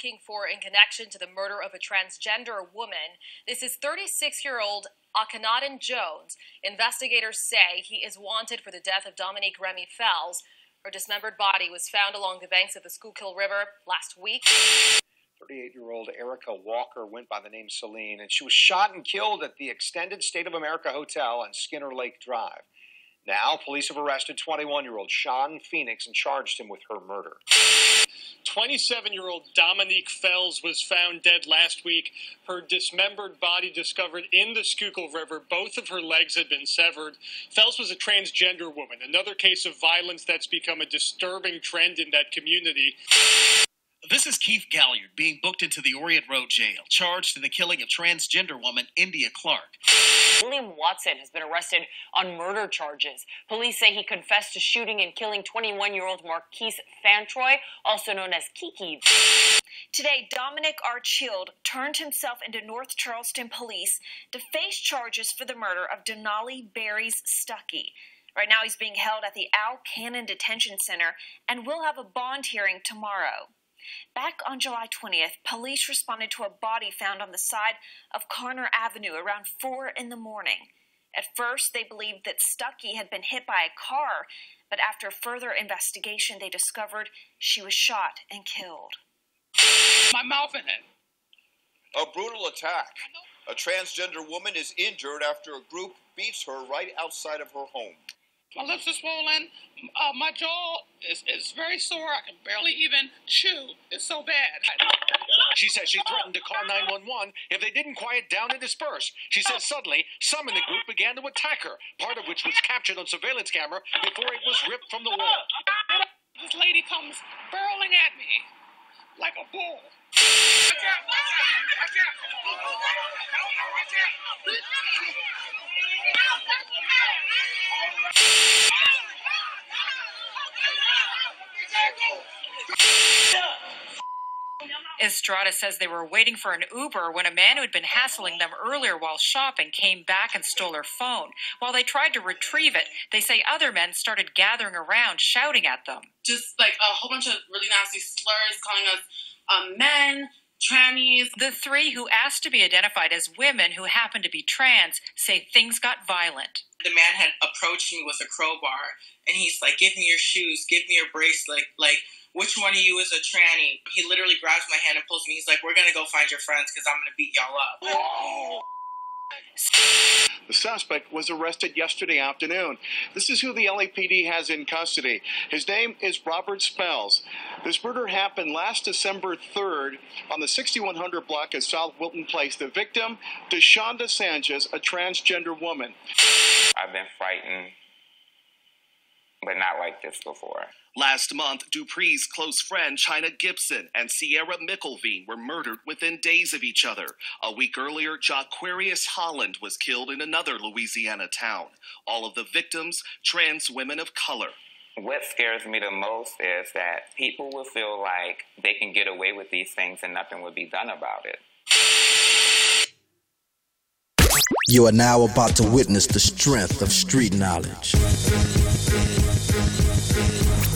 Looking for in connection to the murder of a transgender woman. This is 36 year old Akhenaten Jones. Investigators say he is wanted for the death of Dominique Remy Fells. Her dismembered body was found along the banks of the Schuylkill River last week. 38 year old Erica Walker went by the name Celine, and she was shot and killed at the Extended State of America Hotel on Skinner Lake Drive. Now, police have arrested 21 year old Sean Phoenix and charged him with her murder. 27 year old Dominique Fells was found dead last week. Her dismembered body discovered in the Schuylkill River. Both of her legs had been severed. Fells was a transgender woman, another case of violence that's become a disturbing trend in that community. This is Keith Gaillard being booked into the Orient Road jail, charged in the killing of transgender woman India Clark. William Watson has been arrested on murder charges. Police say he confessed to shooting and killing 21 year old Marquise Fantroy, also known as Kiki. Today, Dominic Archild turned himself into North Charleston police to face charges for the murder of Denali Berries Stuckey. Right now, he's being held at the Al Cannon Detention Center and will have a bond hearing tomorrow. Back on July 20th, police responded to a body found on the side of Carner Avenue around 4 in the morning. At first, they believed that Stuckey had been hit by a car, but after further investigation, they discovered she was shot and killed. My mouth in it. A brutal attack. A transgender woman is injured after a group beats her right outside of her home. My lips are swollen. Uh, my jaw is, is very sore. I can barely even chew. It's so bad. She says she threatened to call 911 if they didn't quiet down and disperse. She says suddenly some in the group began to attack her, part of which was captured on surveillance camera before it was ripped from the wall. This lady comes barreling at me like a bull. Watch out! Watch out! Watch out! Estrada says they were waiting for an Uber when a man who had been hassling them earlier while shopping came back and stole her phone. While they tried to retrieve it, they say other men started gathering around, shouting at them. Just like a whole bunch of really nasty slurs, calling us um, men, trannies. The three who asked to be identified as women who happen to be trans say things got violent. The man had approached me with a crowbar, and he's like, "Give me your shoes, give me your bracelet, like." Which one of you is a tranny? He literally grabs my hand and pulls me. He's like, "We're gonna go find your friends because I'm gonna beat y'all up." The suspect was arrested yesterday afternoon. This is who the LAPD has in custody. His name is Robert Spells. This murder happened last December 3rd on the 6100 block of South Wilton Place. The victim, Deshonda Sanchez, a transgender woman. I've been frightened, but not like this before. Last month, Dupree's close friend Chyna Gibson and Ciara McElveen were murdered within days of each other. A week earlier, Jaquarius Holland was killed in another Louisiana town. All of the victims, trans women of color. What scares me the most is that people will feel like they can get away with these things and nothing will be done about it. You are now about to witness the strength of street knowledge.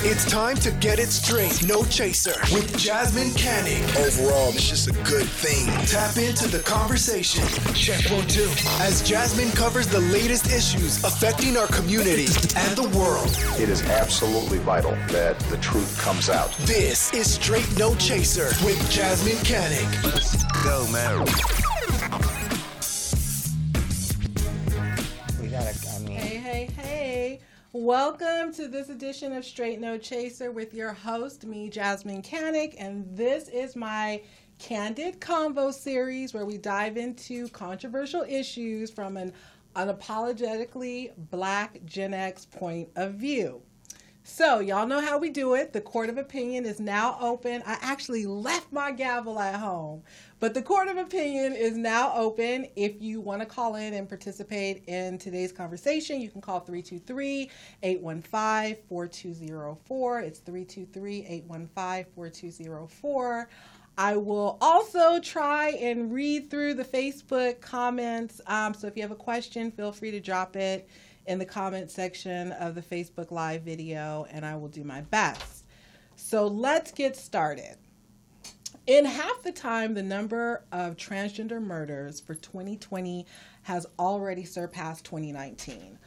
It's time to get it straight. No chaser with Jasmine Cannick. Overall, it's just a good thing. Tap into the conversation. Check one, two. As Jasmine covers the latest issues affecting our community and the world. It is absolutely vital that the truth comes out. This is Straight No Chaser with Jasmine Cannick. Let's go, man. Welcome to this edition of Straight No Chaser with your host, me, Jasmine Cannick, and this is my Candid Convo series where we dive into controversial issues from an unapologetically black Gen X point of view. So, y'all know how we do it. The court of opinion is now open. I actually left my gavel at home, but the court of opinion is now open. If you want to call in and participate in today's conversation, you can call 323 815 4204. It's 323 815 4204. I will also try and read through the Facebook comments. Um, so if you have a question, feel free to drop it in the comment section of the Facebook Live video, and I will do my best. So let's get started. In half the time, the number of transgender murders for 2020 has already surpassed 2019.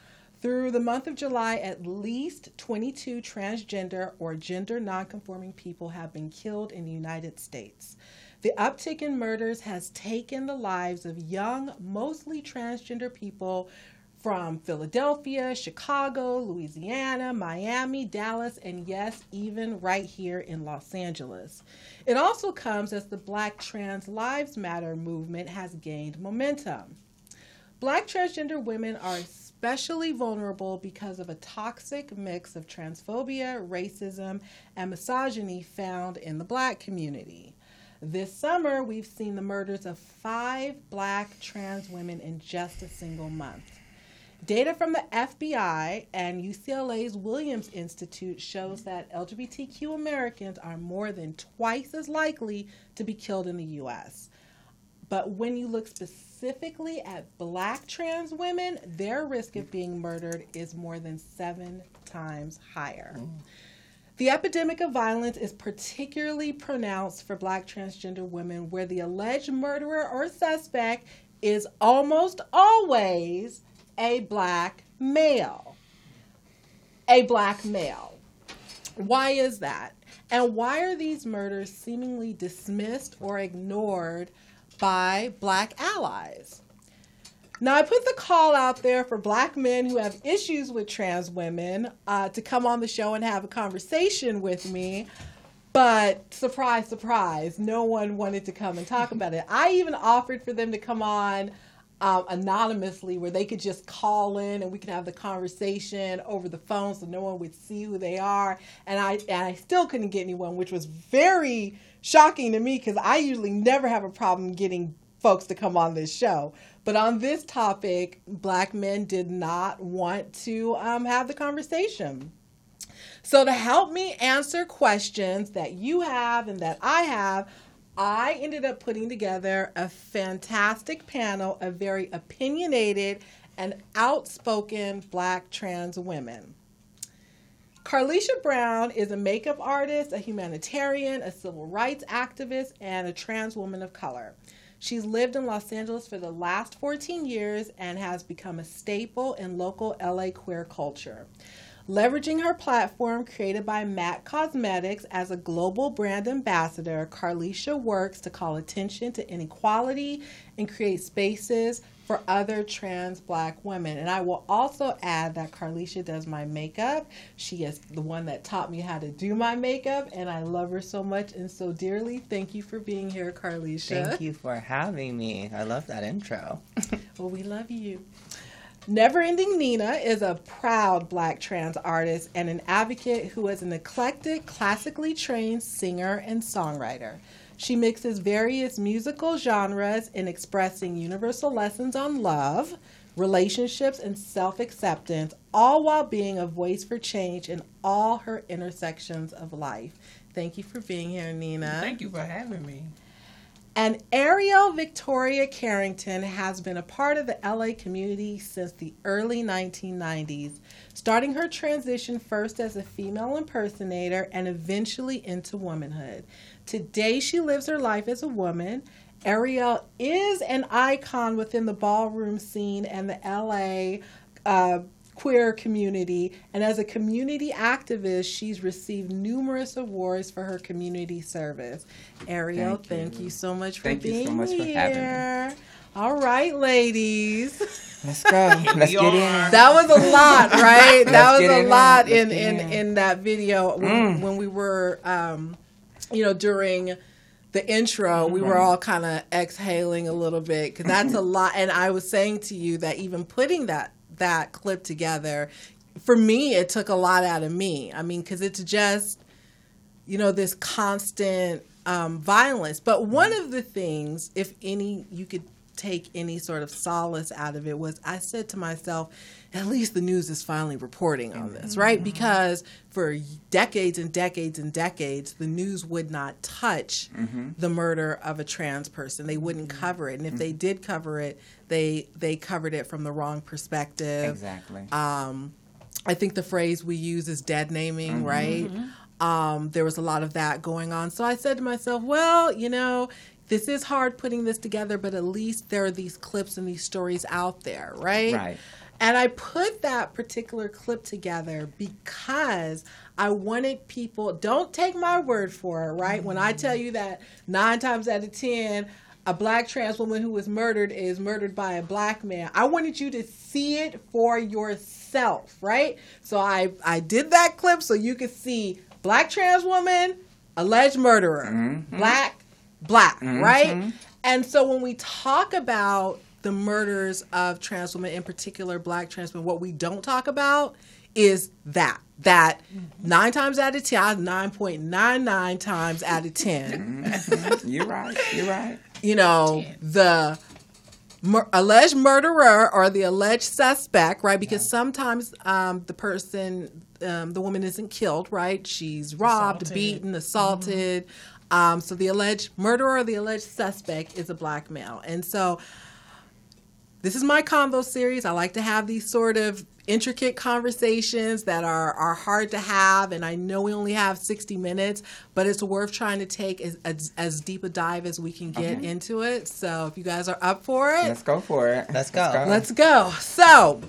Through the month of July, at least 22 transgender or gender nonconforming people have been killed in the United States. The uptick in murders has taken the lives of young, mostly transgender people from Philadelphia, Chicago, Louisiana, Miami, Dallas, and yes, even right here in Los Angeles. It also comes as the Black Trans Lives Matter movement has gained momentum. Black transgender women are especially vulnerable because of a toxic mix of transphobia, racism, and misogyny found in the black community. This summer, we've seen the murders of five black trans women in just a single month. Data from the FBI and UCLA's Williams Institute shows that LGBTQ Americans are more than twice as likely to be killed in the U.S. But when you look specifically at black trans women, their risk of being murdered is more than seven times higher. Mm. The epidemic of violence is particularly pronounced for black transgender women, where the alleged murderer or suspect is almost always a black male. A black male. Why is that? And why are these murders seemingly dismissed or ignored by black allies? Now, I put the call out there for black men who have issues with trans women uh, to come on the show and have a conversation with me. But surprise, surprise, no one wanted to come and talk about it. I even offered for them to come on um, anonymously where they could just call in and we could have the conversation over the phone so no one would see who they are. And I and I still couldn't get anyone, which was very shocking to me because I usually never have a problem getting folks to come on this show. But on this topic, black men did not want to um, have the conversation. So, to help me answer questions that you have and that I have, I ended up putting together a fantastic panel of very opinionated and outspoken black trans women. Carlisha Brown is a makeup artist, a humanitarian, a civil rights activist, and a trans woman of color. She's lived in Los Angeles for the last 14 years and has become a staple in local LA queer culture. Leveraging her platform created by MAC Cosmetics as a global brand ambassador, Carlisha works to call attention to inequality and create spaces for other trans black women. And I will also add that Carlisha does my makeup. She is the one that taught me how to do my makeup, and I love her so much and so dearly. Thank you for being here, Carlisha. Thank you for having me. I love that intro. well, we love you. Never Ending Nina is a proud black trans artist and an advocate who is an eclectic, classically trained singer and songwriter. She mixes various musical genres in expressing universal lessons on love, relationships, and self acceptance, all while being a voice for change in all her intersections of life. Thank you for being here, Nina. Thank you for having me. And Ariel Victoria Carrington has been a part of the LA community since the early 1990s, starting her transition first as a female impersonator and eventually into womanhood. Today, she lives her life as a woman. Ariel is an icon within the ballroom scene and the LA uh, queer community. And as a community activist, she's received numerous awards for her community service. Ariel, thank you, thank you so much for thank being so much here. All right, ladies. Let's go. Let's get in. That was a lot, right? that was a lot in, in, in, in, that video when, mm. when we were, um, you know, during the intro, we were mm-hmm. all kind of exhaling a little bit because that's a lot. And I was saying to you that even putting that that clip together for me, it took a lot out of me. I mean, because it's just, you know, this constant um, violence. But one of the things, if any, you could take any sort of solace out of it was I said to myself, at least the news is finally reporting on this, right? Because for decades and decades and decades, the news would not touch Mhm. the murder of a trans person. They wouldn't cover it, and if they did cover it, they they covered it from the wrong perspective. Exactly. Um, I think the phrase we use is dead naming, Mhm. right? Um, there was a lot of that going on. So I said to myself, well, you know, this is hard putting this together, but at least there are these clips and these stories out there, right? Right. And I put that particular clip together because I wanted people, don't take my word for it, right? When I tell you that nine times out of 10, a black trans woman who was murdered is murdered by a black man. I wanted you to see it for yourself, right? So I, I did that clip so you could see black trans woman, alleged murderer, black, black, Mhm. right? And so when we talk about the murders of trans women, in particular black trans women, what we don't talk about is that. That nine times out of 10, 9.99 times out of 10, You're right. You're right. you know, the mur- alleged murderer or the alleged suspect, right? Because sometimes um, the person, um, the woman isn't killed, right? She's robbed, Assaulted. beaten, assaulted. Um, so the alleged murderer or the alleged suspect is a black male. And so this is my convo series. I like to have these sort of intricate conversations that are, are hard to have. And I know we only have 60 minutes, but it's worth trying to take as, as, as deep a dive as we can get Okay. into it. So if you guys are up for it, Let's go for it. Let's go. Let's go. So,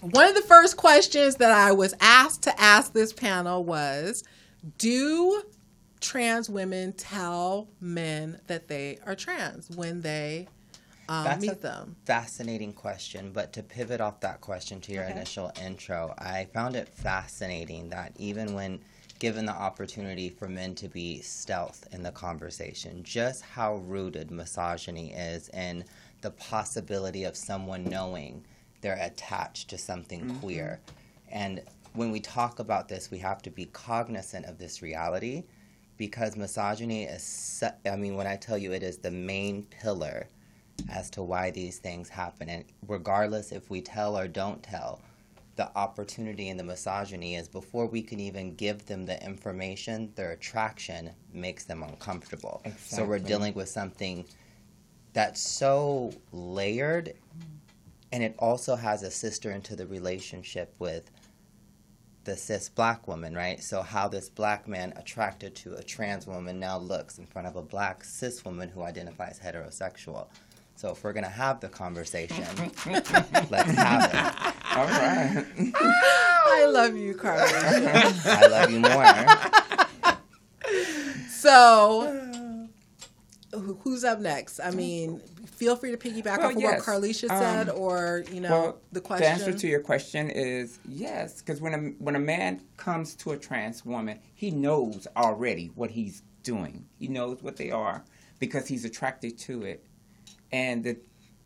one of the first questions that I was asked to ask this panel was Do trans women tell men that they are trans when they um, That's meet a them? fascinating question. But to pivot off that question to your Okay. initial intro, I found it fascinating that even when given the opportunity for men to be stealth in the conversation, just how rooted misogyny is in the possibility of someone knowing they're attached to something Mhm. queer. And when we talk about this, we have to be cognizant of this reality because misogyny is, su- I mean, when I tell you it is the main pillar as to why these things happen. And regardless if we tell or don't tell, the opportunity and the misogyny is before we can even give them the information, their attraction makes them uncomfortable. So we're dealing with something that's so layered and it also has a sister into the relationship with the cis black woman, right? So how this black man attracted to a trans woman now looks in front of a black cis woman who identifies heterosexual. So if we're gonna have the conversation, let's have it. All right. I love you, Carly. I love you more. So, who's up next? I mean, feel free to piggyback Well, off of yes. what Carlisha Um, said, or you know, well, the question. The answer to your question is yes, because when a when a man comes to a trans woman, he knows already what he's doing. He knows what they are because he's attracted to it. And the,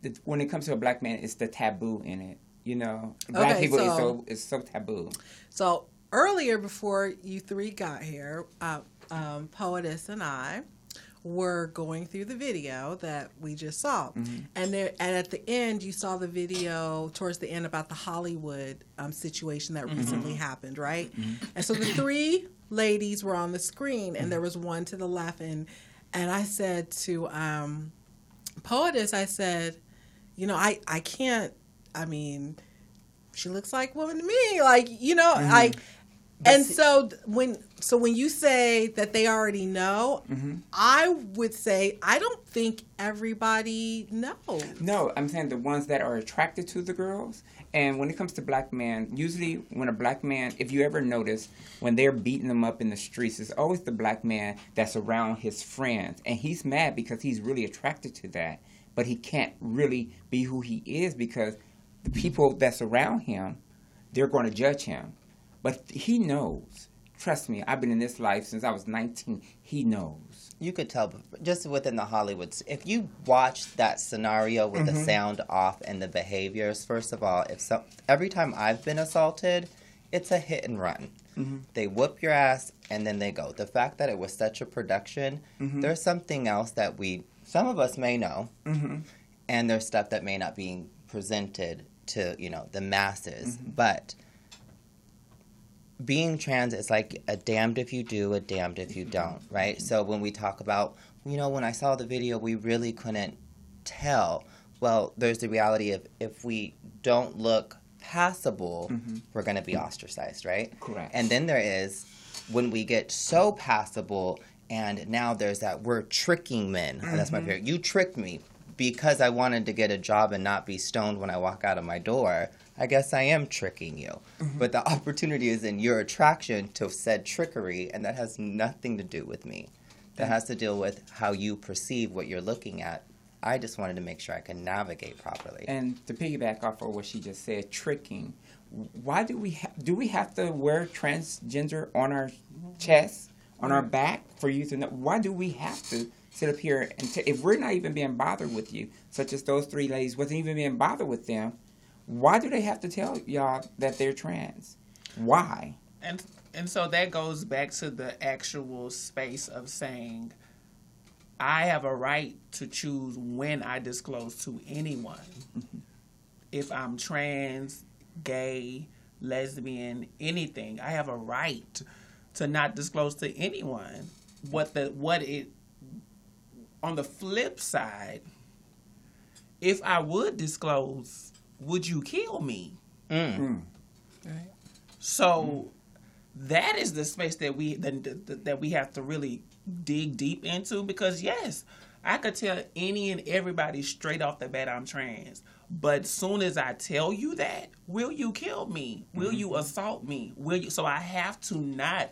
the when it comes to a black man, it's the taboo in it. You know, black Okay, people is so- so is so taboo. So earlier, before you three got here, uh, um, Poetess and I were going through the video that we just saw, Mhm. and there, and at the end, you saw the video towards the end about the Hollywood um, situation that Mhm. recently happened, right? And so the three ladies were on the screen, and there was one to the left, and and I said to um, Poetess, I said, you know, I I can't. I mean, she looks like woman to me, like you know, Mhm. like. And so when so when you say that they already know, hmm I would say I don't think everybody knows. No, I'm saying the ones that are attracted to the girls. And when it comes to black men, usually when a black man, if you ever notice, when they're beating them up in the streets, it's always the black man that's around his friends. And he's mad because he's really attracted to that. But he can't really be who he is because the people that's around him, they're going to judge him. But he knows. Trust me, I've been in this life since I was 19. He knows. You could tell just within the Hollywoods. If you watch that scenario with the Mhm. sound off and the behaviors, first of all, if so, every time I've been assaulted, it's a hit and run. Mhm. They whoop your ass and then they go. The fact that it was such a production, Mhm. there's something else that we, some of us may know, Mhm. and there's stuff that may not be presented to you know the masses. Mm-hmm. But being trans is like a damned if you do, a damned if you don't, right? So when we talk about, you know, when I saw the video, we really couldn't tell. Well, there's the reality of if we don't look passable, Mhm. we're going to be ostracized, right? Correct. And then there is when we get so passable, and now there's that we're tricking men. And that's my Mhm. favorite. You tricked me because I wanted to get a job and not be stoned when I walk out of my door. I guess I am tricking you. Mhm. But the opportunity is in your attraction to said trickery, and that has nothing to do with me. That has to deal with how you perceive what you're looking at. I just wanted to make sure I can navigate properly. And to piggyback off of what she just said, tricking. Why do we ha- do we have to wear transgender on our chest, on our back for you to know? Why do we have to sit up here and t- if we're not even being bothered with you, such as those three ladies wasn't even being bothered with them? Why do they have to tell y'all that they're trans? Why? and and so that goes back to the actual space of saying I have a right to choose when I disclose to anyone. Mm-hmm. If I'm trans, gay, lesbian, anything, I have a right to not disclose to anyone what the what it on the flip side, if I would disclose, would you kill me? Mm. So that is the space that we that, that we have to really dig deep into because yes, I could tell any and everybody straight off the bat I'm trans. But soon as I tell you that, will you kill me? Will you assault me? Will you so I have to not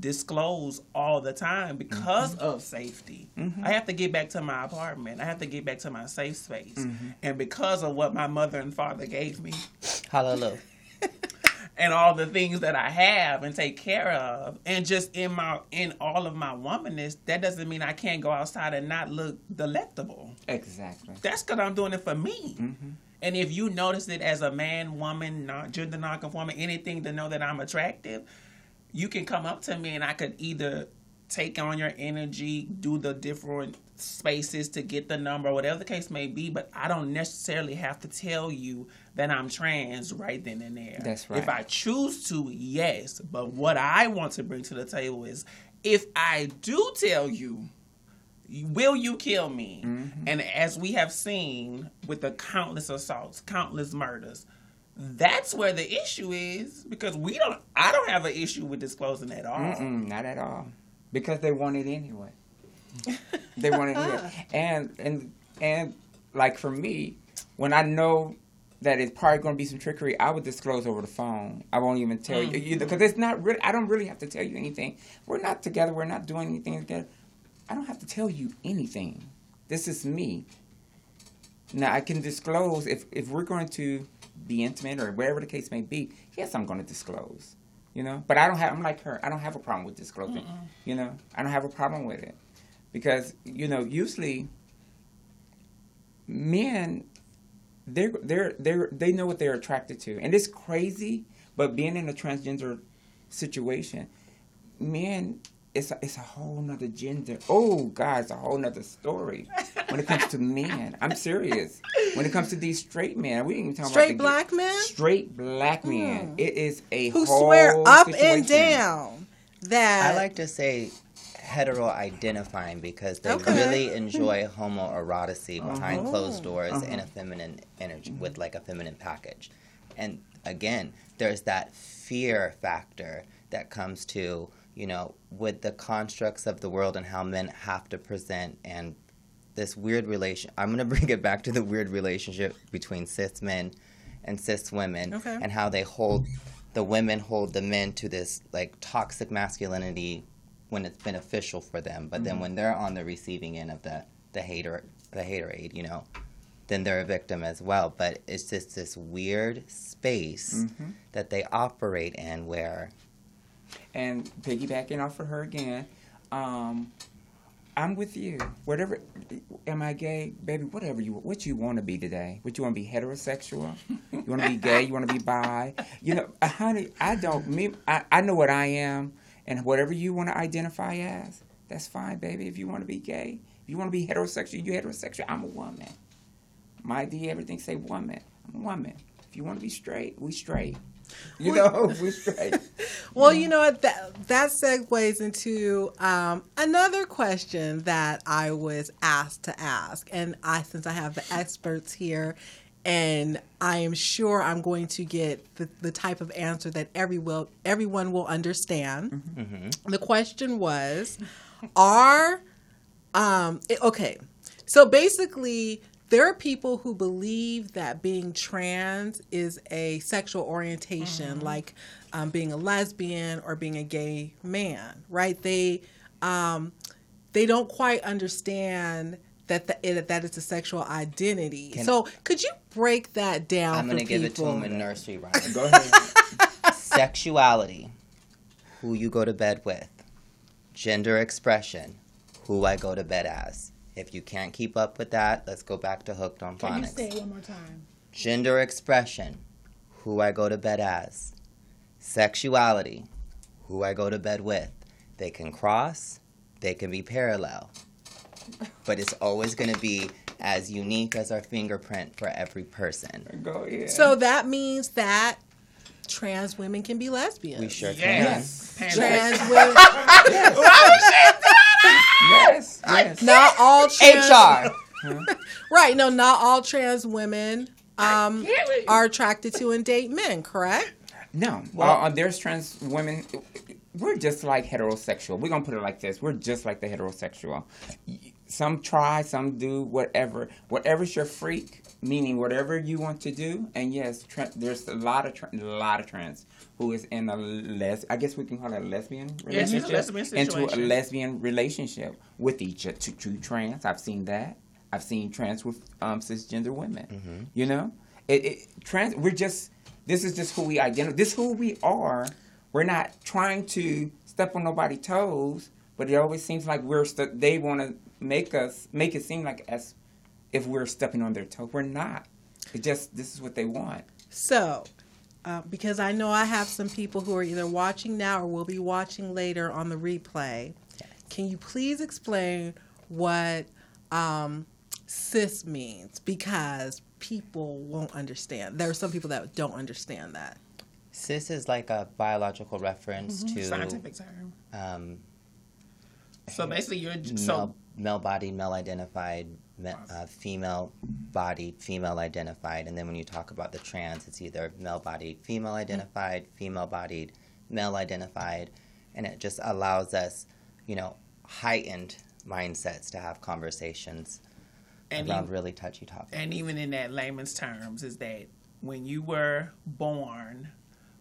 disclose all the time because of safety. Mhm. I have to get back to my apartment. I have to get back to my safe space. Mhm. And because of what my mother and father gave me, Hallelujah. and all the things that I have and take care of, and just in my in all of my womanness, that doesn't mean I can't go outside and not look delectable. Exactly. That's because I'm doing it for me. Mm-hmm. And if you notice it as a man, woman, non, gender nonconforming, anything to know that I'm attractive, you can come up to me and I could either take on your energy, do the different spaces to get the number, whatever the case may be, but I don't necessarily have to tell you that I'm trans right then and there. That's right. If I choose to, yes. But what I want to bring to the table is if I do tell you, will you kill me? Mm-hmm. And as we have seen with the countless assaults, countless murders, that's where the issue is because we don't. I don't have an issue with disclosing at all. Mm-mm, not at all. Because they want it anyway. they want it anyway. And and and like for me, when I know that it's probably going to be some trickery, I would disclose over the phone. I won't even tell you Mm-hmm. because it's not really. I don't really have to tell you anything. We're not together. We're not doing anything together. I don't have to tell you anything. This is me. Now I can disclose if if we're going to be intimate or whatever the case may be. Yes, I'm going to disclose. You know, but I don't have. I'm like her. I don't have a problem with disclosing. Mm-mm. You know, I don't have a problem with it because you know usually men they're they're they're they know what they're attracted to, and it's crazy. But being in a transgender situation, men. It's a, it's a whole nother gender. Oh God, it's a whole nother story when it comes to men. I'm serious. When it comes to these straight men, we ain't even talking Straight about the- black men? Straight black men. It is a Who whole swear up and down that I like to say hetero identifying because they Okay. really enjoy homoeroticy behind Uh-huh. closed doors Uh-huh. in a feminine energy with like a feminine package. And again, there's that fear factor that comes to, you know, with the constructs of the world and how men have to present and this weird relation I'm going to bring it back to the weird relationship between cis men and cis women Okay. and how they hold the women hold the men to this like toxic masculinity when it's beneficial for them but then Mhm. when they're on the receiving end of the the hater the haterade you know then they're a victim as well but it's just this weird space Mhm. that they operate in where And piggybacking off of her again, um, I'm with you. Whatever, am I gay, baby? Whatever you, what you want to be today? What you want to be heterosexual? You want to be gay? You want to be bi? You know, uh, honey, I don't. Me, I, I know what I am, and whatever you want to identify as, that's fine, baby. If you want to be gay, if you want to be heterosexual, you heterosexual. I'm a woman. My D everything say woman. I'm a woman. If you want to be straight, we straight. You know, we straight. Well, you know what? That, that segues into um, another question that I was asked to ask. And I, since I have the experts here, and I am sure I'm going to get the, the type of answer that every will, everyone will understand. Mm-hmm. The question was Are, um, okay, so basically, there are people who believe that being trans is a sexual orientation, like um, being a lesbian or being a gay man, right? They um, they don't quite understand that the, it, that it's a sexual identity. Can- so, could you break that down? I'm going to give it to people? him in nursery rhyme. Go ahead. Sexuality, who you go to bed with. Gender expression, who I go to bed as. If you can't keep up with that, let's go back to Hooked on Can you Phonics. say it one more time? Gender expression, who I go to bed as. Sexuality, who I go to bed with. They can cross, they can be parallel, but it's always going to be as unique as our fingerprint for every person. Go ahead. So that means that trans women can be lesbians. We sure Yes. can. Trans women. yes, yes. Not all trans. HR. Right. No, not all trans women um, are attracted to and date men. Correct. No. Well, uh, there's trans women. We're just like heterosexual. We're gonna put it like this. We're just like the heterosexual. Some try, some do, whatever. Whatever's your freak, meaning whatever you want to do. And yes, tra- there's a lot of tra- a lot of trans who is in a les. I guess we can call it a lesbian Yeah, a relationship. lesbian into a lesbian relationship with each other. Two, two trans. I've seen that. I've seen trans with um, cisgender women. You know, it, it trans. We're just. This is just who we identify. This is who we are. We're not trying to step on nobody's toes, but it always seems like we're. St- they want to make us make it seem like as if we're stepping on their toes. We're not. It just this is what they want. So, uh, because I know I have some people who are either watching now or will be watching later on the replay, can you please explain what um, cis means? Because people won't understand. There are some people that don't understand that. Cis is like a biological reference Mhm. to Scientific term. Um, So basically, you're j- male, so male bodied, male identified, me, uh, female bodied, female identified, and then when you talk about the trans, it's either male bodied, female identified, female bodied, male identified, and it just allows us, you know, heightened mindsets to have conversations And around really touchy topics. and even in that layman's terms, is that when you were born,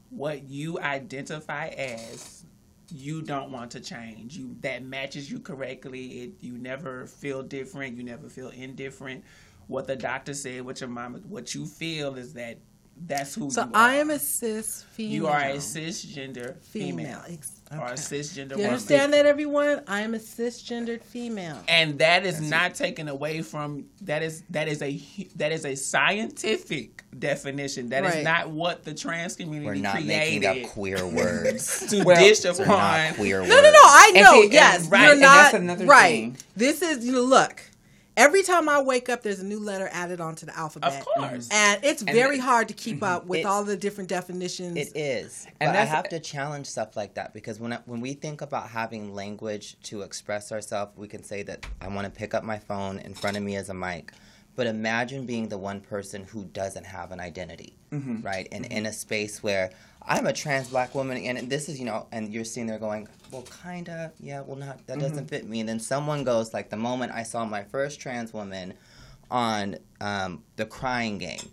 what you identify as, you don't want to change. You that matches you correctly. It you never feel different. You never feel indifferent. What the doctor said, what your mama, what you feel is that that's who So I am a cis female. You are a cisgender female, Female, ex- or a okay. cisgender You woman. understand that, everyone? I am a cisgendered female. and that is not taken away from that is that is a that is a scientific definition That is Right. not what the trans community We're not created making up queer words. to Well, dish they're upon not queer words. No, no, no. I know. see, and- yes, right, you're and not that's another right. thing. This is you know, look. Every time I wake up, there's a new letter added onto the alphabet. Of course. and it's And very it- hard to keep mm-hmm. up with all the different definitions. It is, And but I have to challenge stuff like that because when I, when we think about having language to express ourselves, we can say that I want to pick up my phone in front of me as a mic. But imagine being the one person who doesn't have an identity, Mhm. right? And in a space where I'm a trans black woman, and this is you know, and you're sitting there going, well, kinda, yeah, well, not that doesn't Mhm. fit me. And then someone goes like, the moment I saw my first trans woman on um, the Crying Game.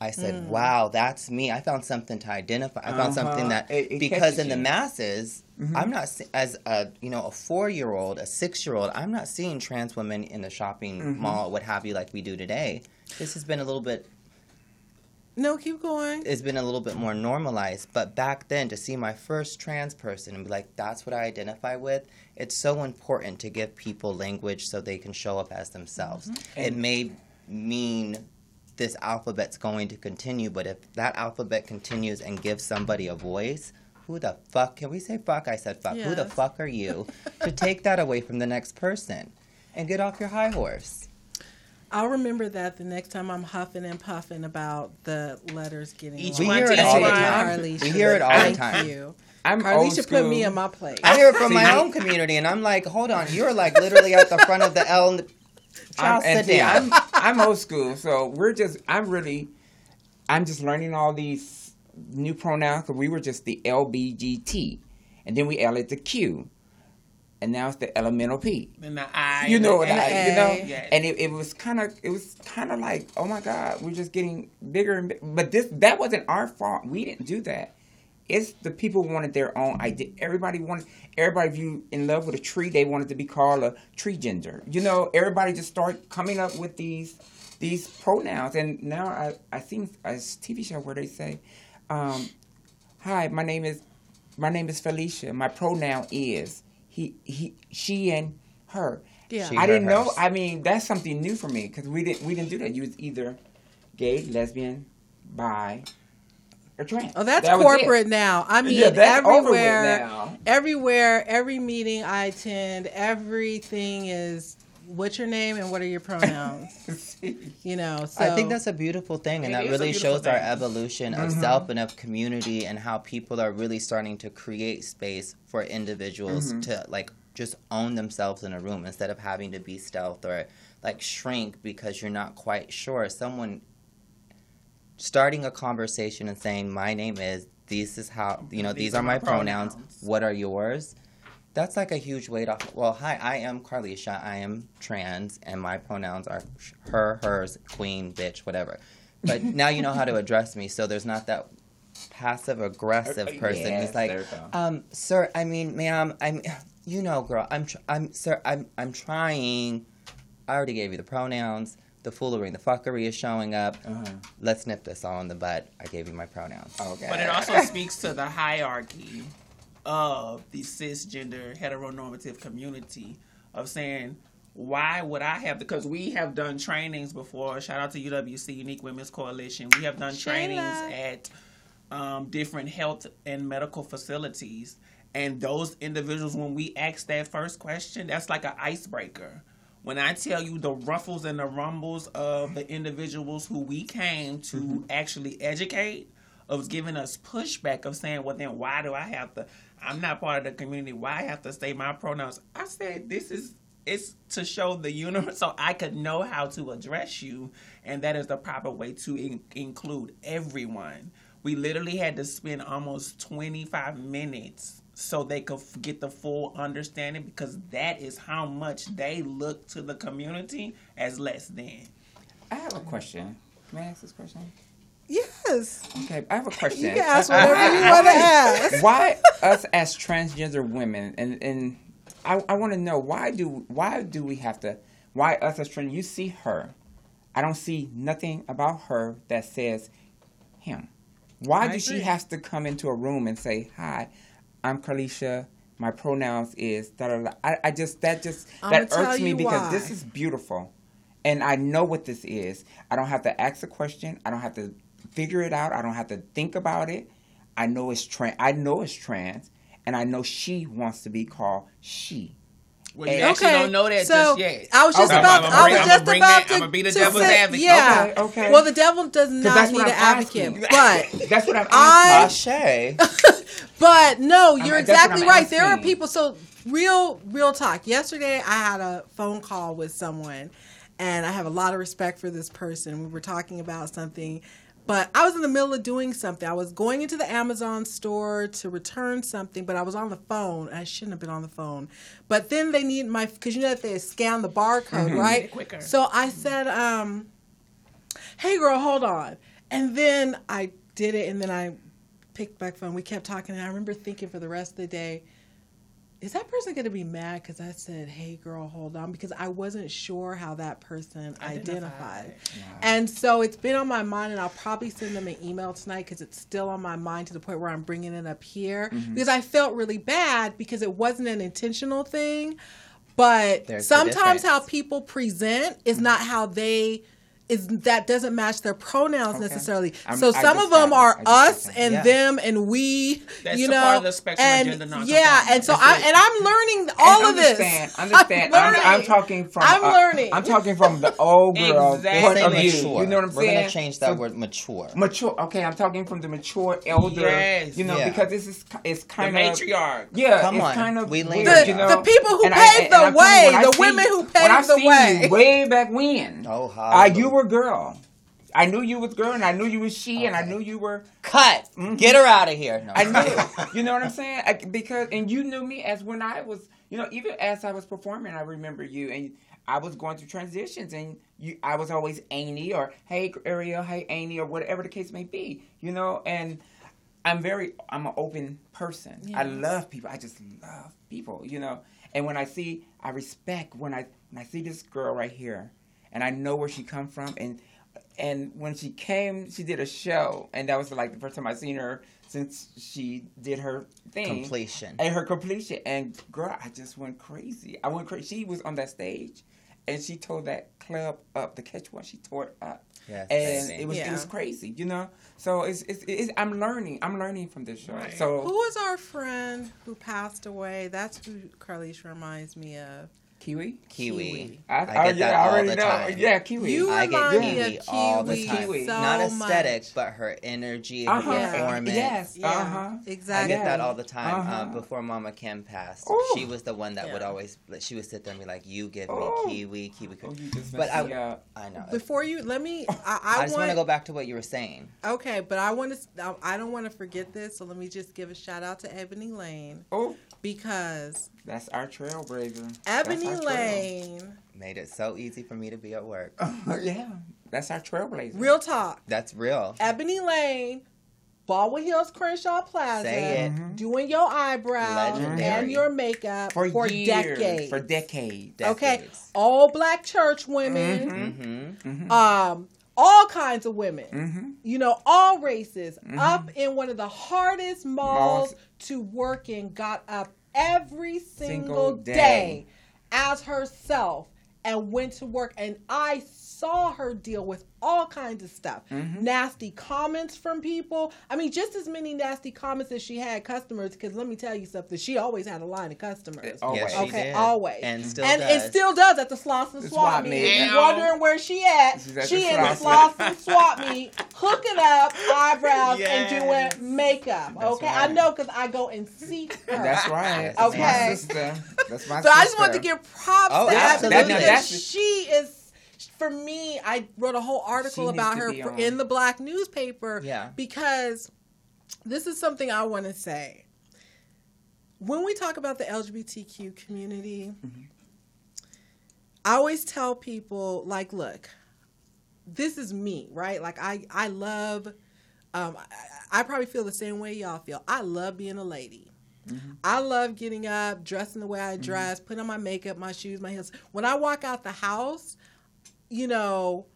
I said, Mm. "Wow, that's me." I found something to identify. I found something Uh-huh. that It- it because catches in the you. masses, Mhm. I'm not as a you know a four year old, a six year old. I'm not seeing trans women in the shopping Mhm. mall, what have you, like we do today. This has been a little bit No, keep going. It's been a little bit more normalized. But back then, to see my first trans person and be like, that's what I identify with, it's so important to give people language so they can show up as themselves. Mm-hmm. It may mean this alphabet's going to continue, but if that alphabet continues and gives somebody a voice, who the fuck, can we say fuck? I said fuck. Who the fuck are you to take that away from the next person and get off your high horse? I'll remember that the next time I'm huffing and puffing about the letters getting Each longer. We hear it all the time. Carlisha. We hear it all the time. Thank you. I'm Carlisha old put me in my place. I hear it from See, my I- own community, and I'm like, hold on, you're like literally at the front of the L. And the, I'm, and see. I'm, I'm old school, so we're just. I'm really. I'm just learning all these new pronouns because we were just the LBGT, and then we added the Q, and now it's the elemental P. And the I. You know the what A. I, you know, Yes. and it, it was kind of, it was kind of like, oh my God, we're just getting bigger and bigger. But this, that wasn't our fault. We didn't do that. It's the people wanted their own idea. Everybody wanted, everybody, if you in love with a tree, they wanted to be called a tree gender. You know, everybody just started coming up with these, these pronouns. And now I, I think a TV show where they say, um, hi, my name is, my name is Felicia. My pronoun is he, he, she, and her. Yeah. She, I her, didn't know. hers. I mean, that's something new for me because we didn't we didn't do that. You was either gay, lesbian, bi, or trans. Oh, that's That corporate now. I mean, Yeah, that's everywhere, now. everywhere, every meeting I attend, everything is what's your name and what are your pronouns. you know, so I think that's a beautiful thing, and It that is a really beautiful shows our evolution of Mhm. self and of community, and how people are really starting to create space for individuals Mhm. to like just own themselves in a room instead of having to be stealth or like shrink because you're not quite sure. Someone starting a conversation and saying, "My name is," "This is how," you know, "These, are my pronouns. What are yours?" That's like a huge weight off. Well, hi, I am Carlisha. I am trans, and my pronouns are her, hers, queen, bitch, whatever. But now you know how to address me, so there's not that passive aggressive Uh, person yes, who's like, there you go. um, sir, I mean, ma'am, I'm, you know, girl, I'm, tr- I'm, sir, I'm, I'm trying. I already gave you the pronouns. The foolery and the fuckery is showing up. Uh-huh. Let's nip this all in the butt. I gave you my pronouns. Okay. But it also speaks to the hierarchy of the cisgender heteronormative community of saying, why would I have because we have done trainings before. Shout out to UWC Unique Women's Coalition. We have done trainings at um, different health and medical facilities. And those individuals, when we ask that first question, that's like an icebreaker. When I tell you the ruffles and the rumbles of the individuals who we came to mm-hmm. actually educate, of giving us pushback of saying, well, then why do I have to? I'm not part of the community. Why I have to say my pronouns? I said this is it's to show the universe so I could know how to address you, and that is the proper way to in- include everyone. We literally had to spend almost 25 minutes so they could f- get the full understanding because that is how much they look to the community as less than. I have a question. Can I ask this question? yes. Okay, I have a question. You can ask whatever you want to ask. Why us as transgender women and and I, I want to know why do why do we have to why us as trans you see her I don't see nothing about her that says him why I does she have to come into a room and say hi I'm Carlisha my pronouns is da da da. I, I just that just that irks me because this is beautiful. And I know what this is. I don't have to ask a question. I don't have to figure it out. I don't have to think about it. I know it's trans. I know it's trans, and I know she wants to be called she. Well, you And- actually Okay, don't know that so just yet. I was just Okay. about. I'ma I bring- was I'ma just about that- to. I'ma be the to devil's say- advocate. Yeah. Okay, okay. Well, the devil does not need what an I'm advocate, but That's what I'm I- asking. but no, you're that's what exactly I'm right. There are people. So real, real talk. Yesterday, I had a phone call with someone, and I have a lot of respect for this person. We were talking about something. But I was in the middle of doing something. I was going into the Amazon store to return something, but I was on the phone. I shouldn't have been on the phone. But then they need my because you know that they scan the barcode, Mhm. right? Quicker. So I said, um, "Hey, girl, hold on." And then I did it, and then I picked back phone. We kept talking, and I remember thinking for the rest of the day, is that person going to be mad because I said, hey, girl, hold on? Because I wasn't sure how that person identified. And so it's been on my mind, and I'll probably send them an email tonight because it's still on my mind to the point where I'm bringing it up here. Mhm. Because I felt really bad because it wasn't an intentional thing. But There's sometimes how people present is not how they. Is that doesn't match their pronouns Okay. necessarily? I'm- so I some of them got are us got and Yeah. them and we. That's you a know, part of the spectrum and gender yeah, and so I it. and I'm learning all And of this. understand, Understand. I'm, I'm, learning. I'm talking from. I'm uh, learning. I'm talking from the old girl Exactly. point of view. mature. You know what I'm We're saying? gonna change that So- word mature. Mature. Okay, I'm talking from the mature elder. Yes. You know, Yeah. because this is it's kind The of matriarch. Yeah, Come it's on. kind of We weird, learned you know? The people who And paved and- and the I'm telling you, way, the women who when paved the way. way back when. Oh, hallelujah. you were girl. I knew you was girl, and I knew you was she, and I knew you were. Cut. Mhm. Get her out of here. No. I knew. you know what I'm saying? I, because and you knew me as when I was, you know, even as I was performing, I remember you and I was going through transitions, and you, I was always Amy or Hey Ariel, Hey Amy, or whatever the case may be, you know. And I'm very, I'm an open person. I love people. I just love people, you know. And when I see, I respect when I when I see this girl right here, and I know where she come from, and and when she came, she did a show, and that was like the first time I seen her since she did her thing, Completion. and her completion. And girl, I just went crazy. I went crazy. She was on that stage, and she tore that club up. The catch one, she tore it up. Yes, and it was it was crazy, you know. So it's, it's, it's I'm learning. I'm learning from this show. Right. So Who was our friend who passed away? That's who Carlisha reminds me of. Kiwi. Kiwi. I, I I, get yeah, that I all already the know. time. Yeah, Kiwi. You I get remind me Kiwi all the time. Kiwi. so Not aesthetic, much. but her energy, Uh-huh. her performance. Yes. Yeah, Uh-huh. I get that all the time. Uh-huh. Uh, before Mama Kim passed, Ooh. she was the one that would always she would sit there and be like, "You give me Ooh. kiwi, kiwi." Oh, you just But messed me I, up. I know. Before you, let me. I, I, I, just want want to go back to what you were saying. Okay, but I want to. I don't want to forget this, so let me just give a shout out to Ebony Lane Oh, because that's our trailblazer. Ebony That's our trail. Lane, Made it so easy for me to be at work. yeah, that's our trailblazer. real talk. That's real. Ebony Lane, Baldwin Hills Crenshaw Plaza, Say it. Mhm. doing your eyebrows Legendary. and your makeup for, for, years, decades. For decades. Okay, all black church women, Mm-hmm. Mm-hmm. um, all kinds of women. mm-hmm. you know, all races, Mhm. up in one of the hardest malls to work in, got up every single, Single day. day. as herself and went to work. And I saw her deal with all kinds of stuff Mhm. nasty comments from people. I mean, just as many nasty comments as she had customers, because let me tell you something, she always had a line of customers. Always. Yes, she Okay, did. always. and still and does. it still does at the Slauson The Swap swap Meet. meet. If you're wondering where she at, She's at she the in the Slauson. Slauson Swap Meet, hooking up eyebrows Yes. and doing makeup. That's okay, I know because I go and see her. That's right. Yes. That's my Okay. sister. That's my So sister. I just want to give props Oh, to Ebony absolutely. because That's- she is. For me, I wrote a whole article She about her for, in the black newspaper Yeah. because this is something I want to say. When we talk about the LGBTQ community, Mm-hmm. I always tell people, like, look, this is me, right? Like, I, I love, um, I, I probably feel the same way y'all feel. I love being a lady. I love getting up, dressing the way I dress, putting on my makeup, my shoes, my heels. When I walk out the house, you know,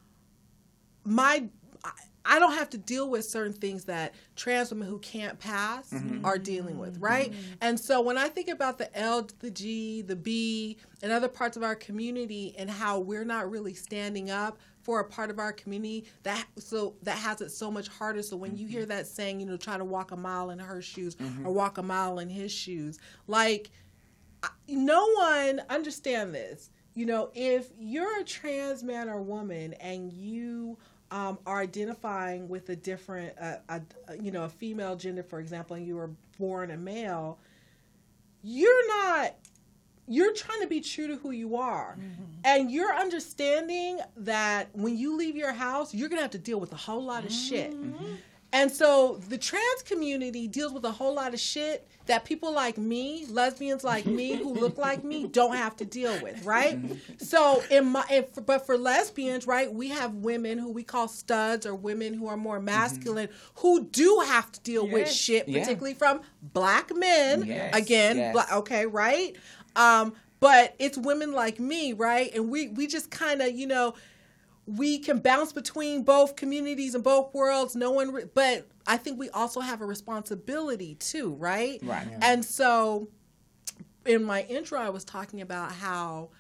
my I- I don't have to deal with certain things that trans women who can't pass mm-hmm. are dealing with, mm-hmm. right? And so when I think about the L, the G, the B, and other parts of our community and how we're not really standing up for a part of our community that so that has it so much harder. So when you hear mm-hmm. that saying, you know, try to walk a mile in her shoes or walk a mile in his shoes, like no one understand this. You know, if you're a trans man or woman and you um, are identifying with a different, uh, a, you know, a female gender, for example, and you were born a male, you're not. You're trying to be true to who you are. And you're understanding that when you leave your house, you're going to have to deal with a whole lot of shit. And so the trans community deals with a whole lot of shit that people like me, lesbians like me, who look like me, don't have to deal with, right? So in my, if, but for lesbians, right, we have women who we call studs or women who are more masculine who do have to deal with Yes. shit, Yeah. particularly from black men. Yes. Again, Yes. bla- okay, right? Um, but it's women like me, right? And we we just kind of, you know, we can bounce between both communities and both worlds. No one, re- but I think we also have a responsibility too, right? Right. And so, in my intro, I was talking about how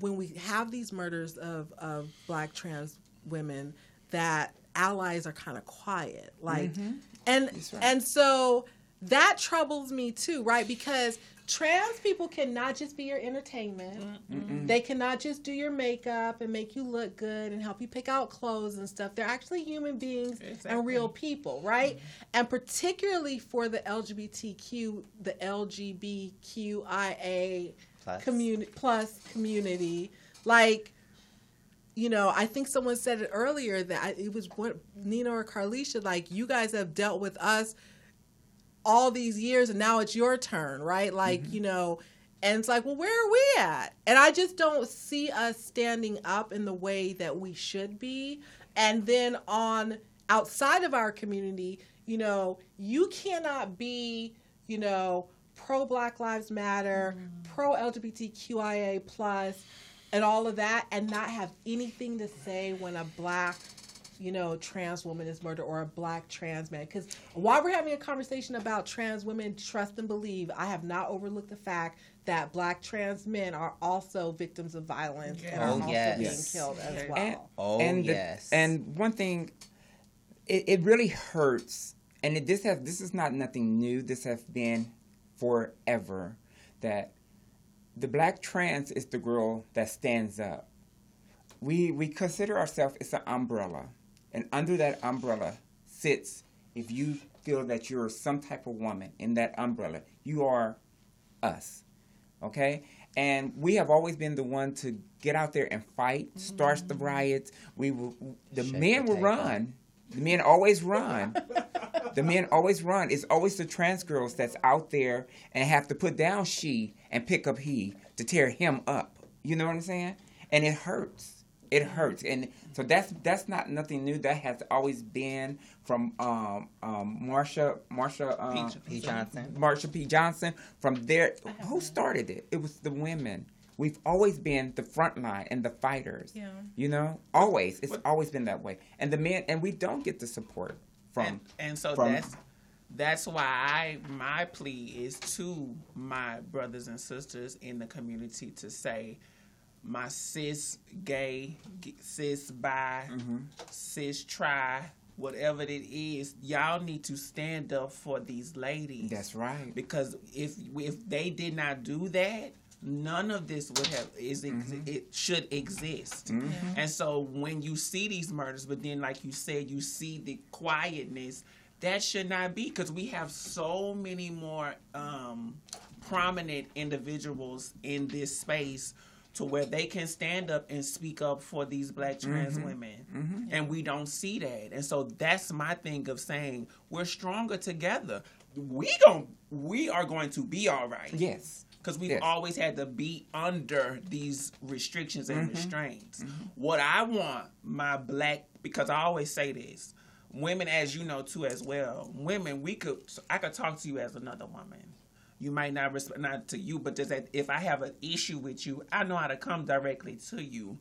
when we have these murders of of black trans women, that allies are kind of quiet, like, Mhm. and right. and so that troubles me too, right? Because trans people cannot just be your entertainment. Mm-mm. They cannot just do your makeup and make you look good and help you pick out clothes and stuff. They're actually human beings and real people, right? Mm-hmm. And particularly for the LGBTQ, the LGBTQIA Plus. community plus community, like you know, I think someone said it earlier that it was what Nina or Carlisha, like you guys have dealt with us all these years and now it's your turn, right? Like, mm-hmm. you know, and it's like, well, where are we at? And I just don't see us standing up in the way that we should be. And then on outside of our community, you know, you cannot be, you know, pro Black Lives Matter, mm-hmm. pro LGBTQIA plus, and all of that, and not have anything to say when a black you know, trans woman is murdered or a black trans man. Because while we're having a conversation about trans women, trust and believe, I have not overlooked the fact that black trans men are also victims of violence and are Oh, also yes. being Yes. killed as well. And, Oh, and the- yes. and one thing, it, it really hurts, and it, this has this is not nothing new. This has been forever. That the black trans is the girl that stands up. We we consider ourselves it's an umbrella, and under that umbrella sits if you feel that you're some type of woman in that umbrella, you are us okay? And we have always been the one to get out there and fight start the mm-hmm. riots. We will the Shake men the will run. The men always run. The men always run. It's always the trans girls that's out there and have to put down she and pick up he to tear him up. You know what i'm saying? And it hurts. It hurts. And so that's that's not nothing new. That has always been from um um marsha marsha um, P. Johnson. marsha p. Johnson. From there who started it? It was the women. We've always been the front line and the fighters. Yeah. you know? Always. It's always been that way. And the men and we don't get the support from and, and so from- that's that's why I my plea is to my brothers and sisters in the community to say my cis gay cis bi Mm-hmm. cis tri whatever it is y'all need to stand up for these ladies That's right. because if if they did not do that none of this would have is ex- Mm-hmm. it should exist Mhm. and so when you see these murders but then like you said you see the quietness that should not be because we have so many more um, prominent individuals in this space to where they can stand up and speak up for these black trans Mhm. women Mhm. and we don't see that and so that's my thing of saying we're stronger together we gon' we are going to be all right Yes. because we've Yes. always had to be under these restrictions and Mhm. restraints what i want my black because i always say this women as you know too as well women we could i could talk to you as another woman you might not respect not to you but just that if i have an issue with you i know how to come directly to you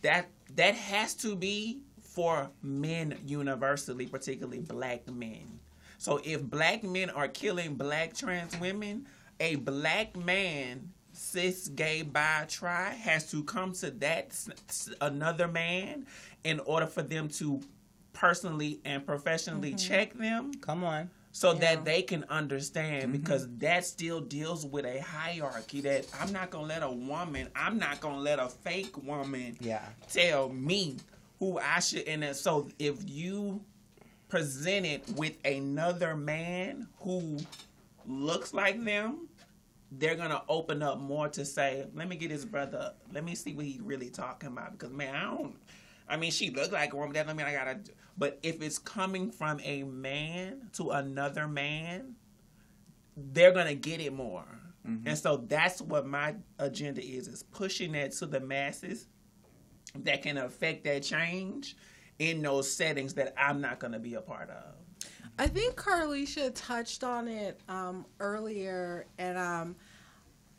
that that has to be for men universally particularly black men so if black men are killing black trans women a black man cis gay bi tri has to come to that s- s- another man in order for them to personally and professionally Mhm. check them Come on. So that they can understand Mm-hmm. because that still deals with a hierarchy that I'm not gonna let a woman, I'm not gonna let a fake woman Yeah. tell me who I should and then- so if you present it with another man who looks like them, they're gonna open up more to say, let me get his brother, let me see what he really talking about because man, I don't I mean, she looked like a woman. That don't mean I gotta. But if it's coming from a man to another man, they're gonna get it more. Mm-hmm. And so that's what my agenda is: is pushing that to the masses that can affect that change in those settings that I'm not gonna be a part of. I think Carlisha touched on it um, earlier, and um,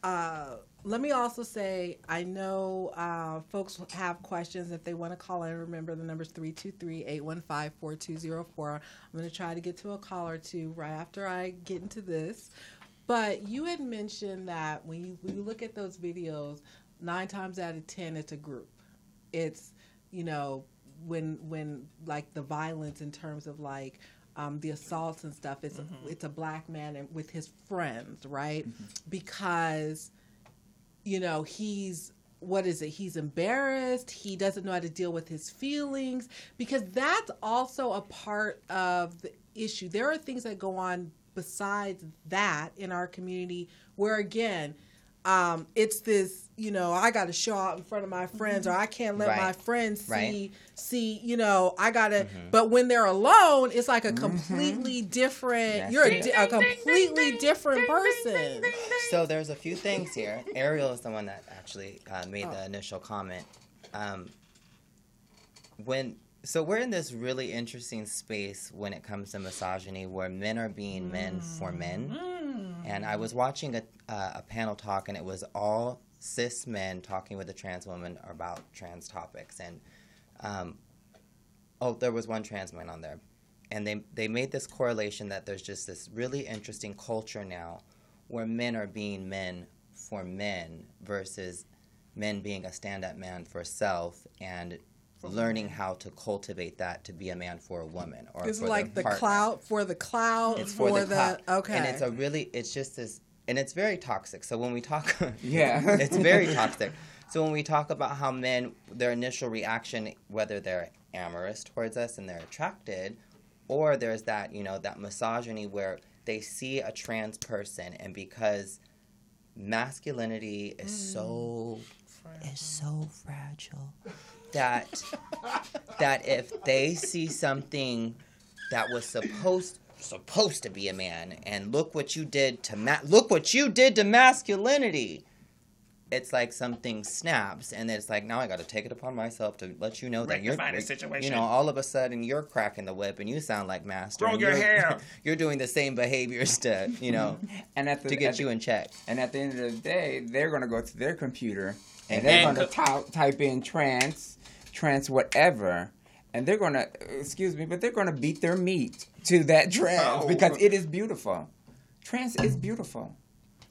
uh, let me also say I know uh, folks have questions if they want to call in. Remember the number's 323-815-4204. I'm going to try to get to a call or two right after I get into this. But you had mentioned that when you, when you look at those videos, nine times out of ten, it's a group. It's you know when when like the violence in terms of like um, the assaults and stuff. It's Mm-hmm. a, it's a black man and with his friends, right? Because you know he's what is it? He's embarrassed. He doesn't know how to deal with his feelings because that's also a part of the issue. There are things that go on besides that in our community where again um, it's this, you know, I got to show out in front of my friends, or I can't let Right. my friends see, Right. see, you know, I got to. Mhm. But when they're alone, it's like a completely different. That's you're a, di- a completely different person. So there's a few things here. Ariel is the one that actually uh, made the initial comment. Um, when so we're in this really interesting space when it comes to misogyny, where men are being men for men. And I was watching a, uh, a panel talk, and it was all cis men talking with a trans woman about trans topics. And um, oh, there was one trans man on there, and they they made this correlation that there's just this really interesting culture now where men are being men for men versus men being a stand-up man for self and learning how to cultivate that to be a man for a woman or It's for like the partner. clout for the clout It's for, the, clout. okay. And it's a really, it's just this, and it's very toxic. So when we talk, Yeah. it's very toxic. So when we talk about how men, their initial reaction, whether they're amorous towards us and they're attracted, or there's that, you know, that misogyny where they see a trans person and because masculinity is mm. so is so fragile that that if they see something that was supposed supposed to be a man and look what you did to ma- look what you did to masculinity it's like something snaps and it's like now i got to take it upon myself to let you know that you're Rectify the you know all of a sudden you're cracking the whip and you sound like master Grow and your you're, hair. you're doing the same behaviors to you know and at the, to get at you the- in check And at the end of the day, they're gonna go to their computer and And they're gonna co- type in trans, trans whatever, and they're gonna excuse me, but they're gonna beat their meat to that trans Oh. because it is beautiful. Trans is beautiful.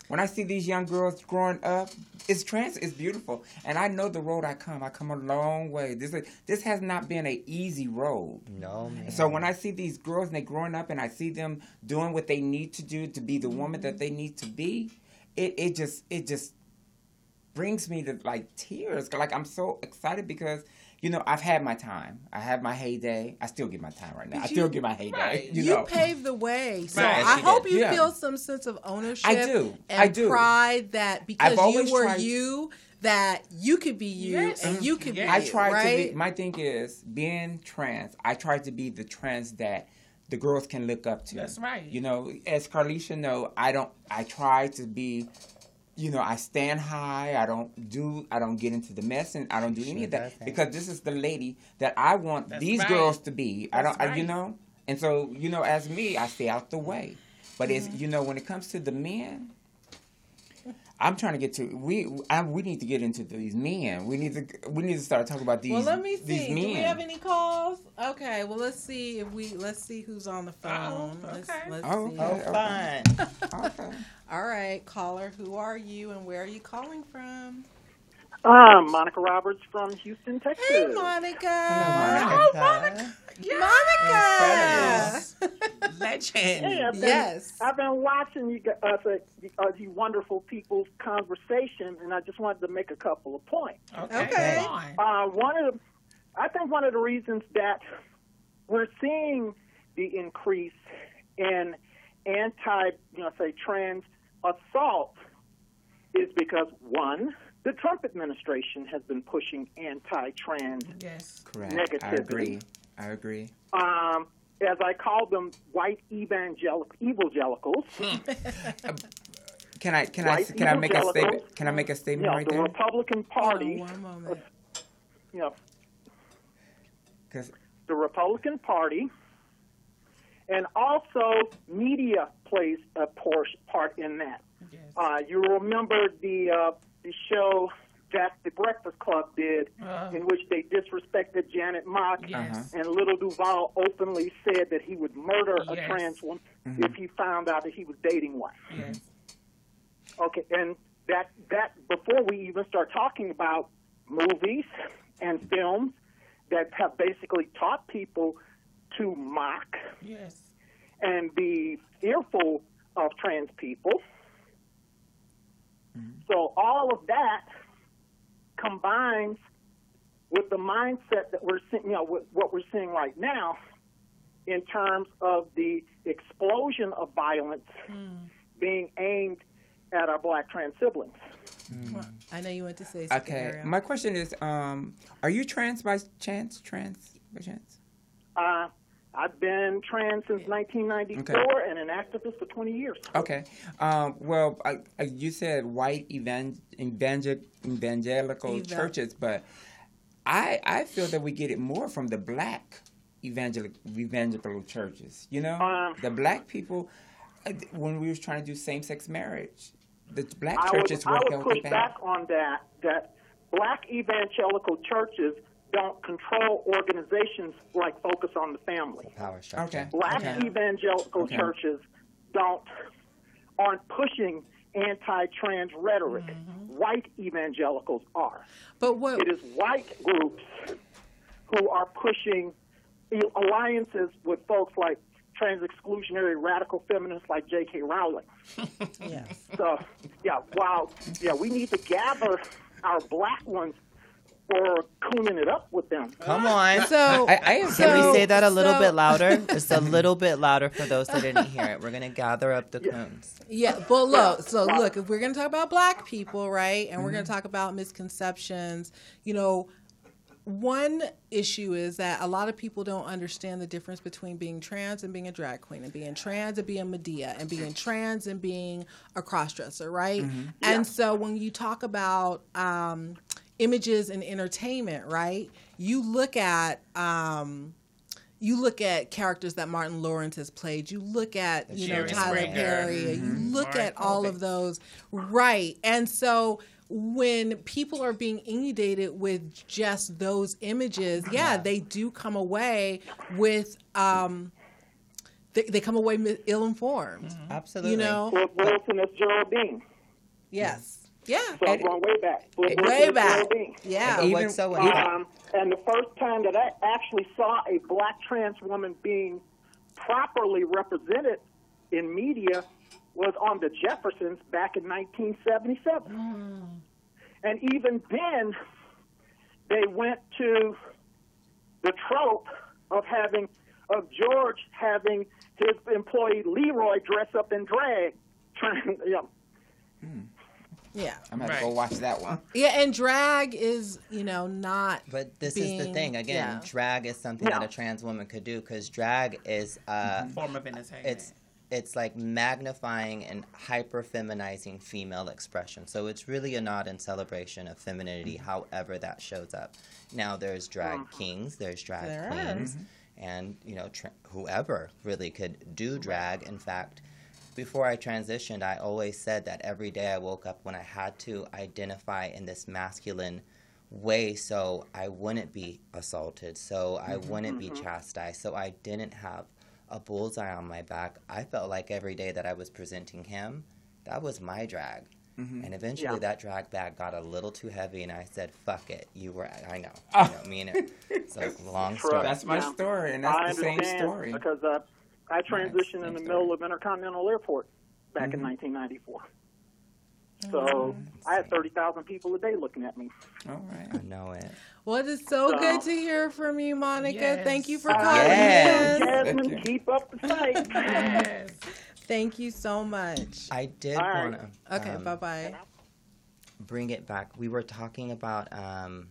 When I see these young girls growing up, it's trans is beautiful, and I know the road I come. I come a long way. This is, this has not been an easy road. no man. So when I see these girls and they growing up and I see them doing what they need to do to be the woman that they need to be, it, it just it just brings me to like tears. Like I'm so excited because you know I've had my time. I had my heyday. I still get my time right now. I still you- get my heyday. Right. You, You, paved the way. So Right. I hope did. you Yeah. feel some sense of ownership I do. and I do. pride that because you were tried- you, that you could be you Yes. and you could be I you, tried right? to be. My thing is being trans. I tried to be the trans that the girls can look up to. That's right. You know, as Carlisha know, I don't. I try to be. You know, I stand high. I don't do. I don't get into the mess, and I don't do any of that because this is the lady that I want That's these right. girls to be. I don't. I, you know, and so you know, as me, I stay out the way. But Mm-hmm. it's you know, when it comes to the men, I'm trying to get to we. I, we need to get into these men. We need to. We need to start talking about these. well, let me these see. men. Do we have any calls? Okay. Well, let's see if we let's see who's on the Uh-oh, phone. Let's, okay. let's Oh, see. Oh, okay. fun Okay. All right, caller. Who are you and where are you calling from? Um, Monica Roberts from Houston, Texas. Hey, Monica. Monica. Oh, Monica. Legend. Hey, I've been, Yes. I've been watching you, gu- uh, the, uh, you wonderful people's conversation, and I just wanted to make a couple of points. Okay. Okay. Uh, one of the, I think one of the reasons that we're seeing the increase in anti, you know, say trans assault is because one, the Trump administration has been pushing anti-trans yes. Correct. negativity. I agree. I agree. Um, as I call them, white evangelical evangelicals. Can I can I can I make a statement? Can I make a statement you know, right the there? Republican Party. one moment. You know, 'Cause- the Republican Party, and also media plays a por- part in that. Uh, you remember the uh, the show that the Breakfast Club did, Uh. in which they disrespected Janet Mock, Yes. and Lil Duval openly said that he would murder a trans woman Mm-hmm. if he found out that he was dating one. Yes. Okay, and that that before we even start talking about movies and films that have basically taught people to mock Yes. and be fearful of trans people. So all of that combines with the mindset that we're seeing, you know, with what we're seeing right now in terms of the explosion of violence being aimed at our black trans siblings. I know you want to say something. Okay. Ariel. My question is, um, are you trans by chance? Trans by chance? Uh, I've been trans since 1994 and an activist for 20 years. Okay. Um, well, I, I, you said white evan- evangel- evangelical Eva- churches, but I I feel that we get it more from the black evangelical evangelical churches. You know, Um, the black people uh, when we were trying to do same sex marriage, the black churches I would, churches I would held push back. back on that, that black evangelical churches don't control organizations like Focus on the Family. Power structure. Okay. Black Okay. evangelical Okay. churches don't aren't pushing anti-trans rhetoric. Mm-hmm. White evangelicals are. But what it is white groups who are pushing alliances with folks like trans exclusionary radical feminists like J.K. Rowling. yes. So yeah, while yeah, we need to gather our black ones for cooning it up with them. Come on. So- I, I so- can we say that a little so- bit louder? Just a little bit louder for those that didn't hear it. We're gonna gather up the coons. Yeah, but look, so look, if we're going to talk about black people, right, and we're going Mm-hmm. to talk about misconceptions, you know, one issue is that a lot of people don't understand the difference between being trans and being a drag queen, and being trans and being Madea, and being trans and being a crossdresser, right? Mhm. And so when you talk about um, images and entertainment, right, you look at. Um, you look at characters that Martin Lawrence has played. You look at you know Tyler Springer. Perry. Mhm. You look Maury at all of those, right? And so when people are being inundated with just those images, yeah, they do come away with. Um, they, they come away ill informed. Absolutely. You know. Flip Wilson as Geraldine. Yes. Yeah. So I'm going way back. Flip Way as back. Geraldine. Yeah. And what's so um, and the first time that I actually saw a black trans woman being properly represented in media was on the Jeffersons back in 1977. And even then, they went to the trope of having of George having his employee Leroy dress up in drag, trying, you know, Yeah. I'm gonna have to go watch that one. Yeah, and drag is, you know, not. But this is the thing again. yeah. Drag is something that a trans woman could do because drag is uh, mm-hmm. Form of entertainment. It's it's like magnifying and hyper feminizing female expression. So it's really a nod and celebration of femininity, mm-hmm. however that shows up. Now there's drag mm-hmm. kings, there's drag There queens, is. and you know tra- whoever really could do drag. In fact, before I transitioned, I always said that every day I woke up when I had to identify in this masculine way so I wouldn't be assaulted, so I Mm-hmm. wouldn't be Mhm. chastised, so I didn't have a bullseye on my back. I felt like every day that I was presenting him, that was my drag. Mhm. And eventually Yeah. that drag bag got a little too heavy and I said, fuck it. You were, I know. Oh. You know, me and it. It's a long True. story. That's my Yeah. story, and that's I the same story. Because uh, I transitioned in the middle of Intercontinental Airport back in 1994. So I had 30,000 people a day looking at me. All right. I know it. Well, it is so So- good to hear from you, Monica. Thank you for Uh, calling Yes. in. Jasmyne, keep up the fight. yes. Thank you so much. I did All right. want to. Okay, bye bye. bring it back. We were talking about um,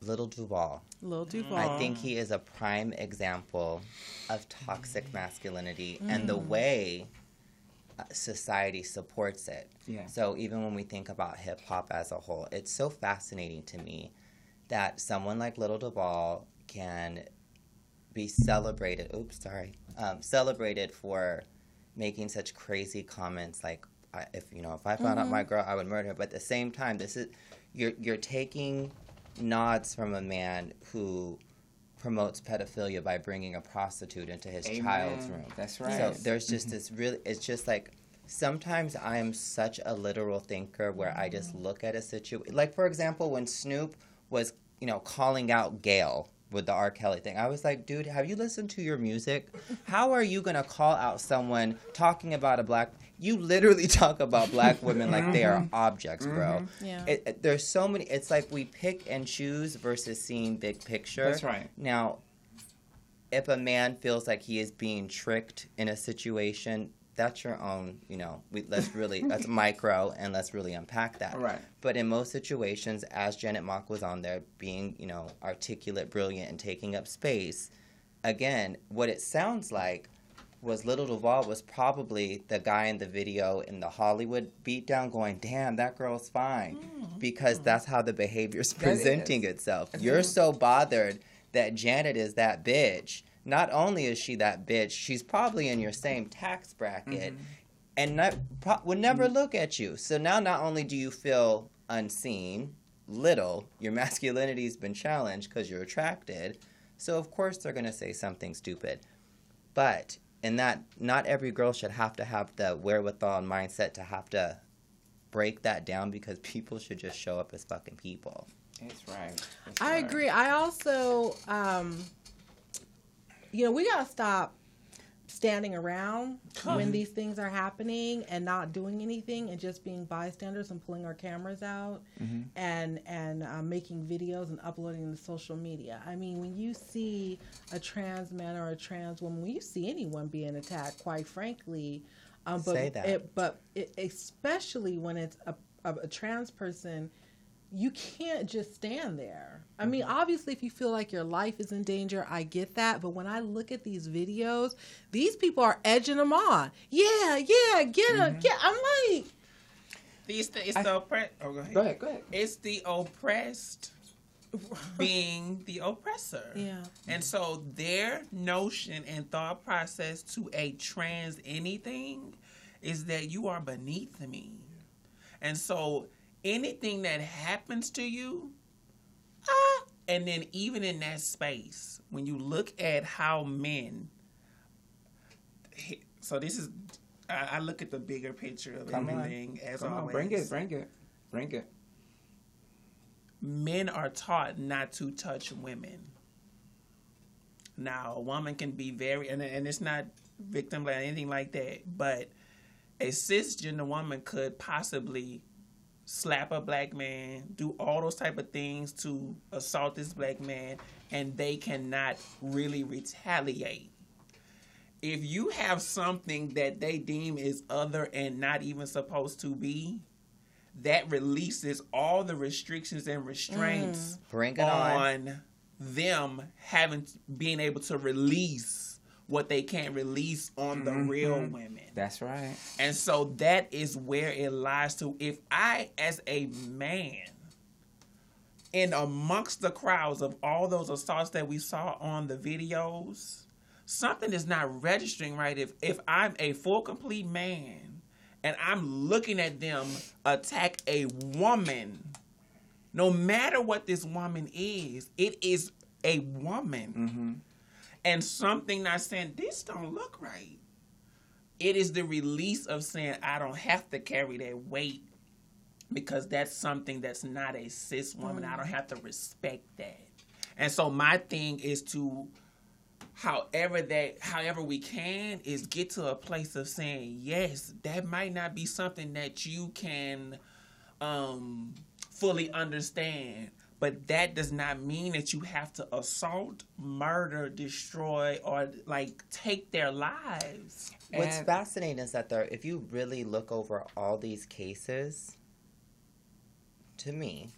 Lil Duval. Lil Duval. I think he is a prime example of toxic masculinity and the Mm. way uh, society supports it. Yeah. So even when we think about hip hop as a whole, it's so fascinating to me that someone like Lil Duval can be celebrated. Oops, sorry. Um, celebrated for making such crazy comments like, I, if you know, if I found out Mhm. my girl, I would murder her. But at the same time, this is you're you're taking nods from a man who promotes pedophilia by bringing a prostitute into his Amen. child's room. That's right. So there's just mm-hmm. this really. It's just like sometimes I am such a literal thinker where I just mm-hmm. look at a situation. Like for example, when Snoop was you know calling out Gayle with the R. Kelly thing, I was like, dude, have you listened to your music? How are you gonna call out someone talking about a black? You literally talk about black women like they are Mhm. objects, bro. Mhm. Yeah. It, it- there's so many. It's like we pick and choose versus seeing big picture. That's right. Now, if a man feels like he is being tricked in a situation, that's your own, you know, we, let's really, that's micro and let's really unpack that. Right. But in most situations, as Janet Mock was on there being, you know, articulate, brilliant, and taking up space, again, what it sounds like was Lil Duval was probably the guy in the video in the Hollywood beatdown going, damn, that girl's fine. Because that's how the behavior's presenting itself. You're so bothered that Janet is that bitch. Not only is she that bitch, she's probably in your same tax bracket Mm-hmm. and not, pro- would never look at you. So now not only do you feel unseen, little, your masculinity's been challenged because you're attracted. So of course they're going to say something stupid. But in that, not every girl should have to have the wherewithal and mindset to have to break that down because people should just show up as fucking people. That's right. That's I right. agree. I also, um, you know, we gotta stop standing around when Mhm. these things are happening and not doing anything and just being bystanders and pulling our cameras out Mhm. and and uh, making videos and uploading to social media. I mean, when you see a trans man or a trans woman, when you see anyone being attacked, quite frankly, um, but Say that. It, but it, especially when it's a, a, a trans person, you can't just stand there. I mean, mm-hmm. obviously, if you feel like your life is in danger, I get that. But when I look at these videos, these people are edging them on. Yeah, yeah, get them. Mm-hmm. Get. I'm like, These th- it's the oppressed. Oh, go ahead. Go ahead, go ahead. It's the oppressed being the oppressor. Yeah. And so their notion and thought process to a trans anything is that you are beneath me. And so anything that happens to you, ah, and then even in that space, when you look at how men, so this is, I, I look at the bigger picture of Come on. everything as Come on, bring it, bring it, bring it. men are taught not to touch women. Now, a woman can be very, and, and it's not victim blame anything like that, but a cisgender woman could possibly slap a black man, do all those type of things to assault this black man, and they cannot really retaliate. If you have something that they deem is other and not even supposed to be, that releases all the restrictions and restraints mm. it on. on them having being able to release what they can't release on the real Mhm. women. That's right. And so that is where it lies to. If I, as a man, in amongst the crowds of all those assaults that we saw on the videos, something is not registering right. If if I'm a full complete man and I'm looking at them attack a woman, no matter what this woman is, it is a woman. Mm-hmm. And something not saying this don't look right. It is the release of saying I don't have to carry that weight because that's something that's not a cis woman. I don't have to respect that. And so my thing is to however that however we can is get to a place of saying yes that might not be something that you can um fully understand but that does not mean that you have to assault, murder, destroy, or like take their lives. What's fascinating is that there, if you really look over all these cases, to me,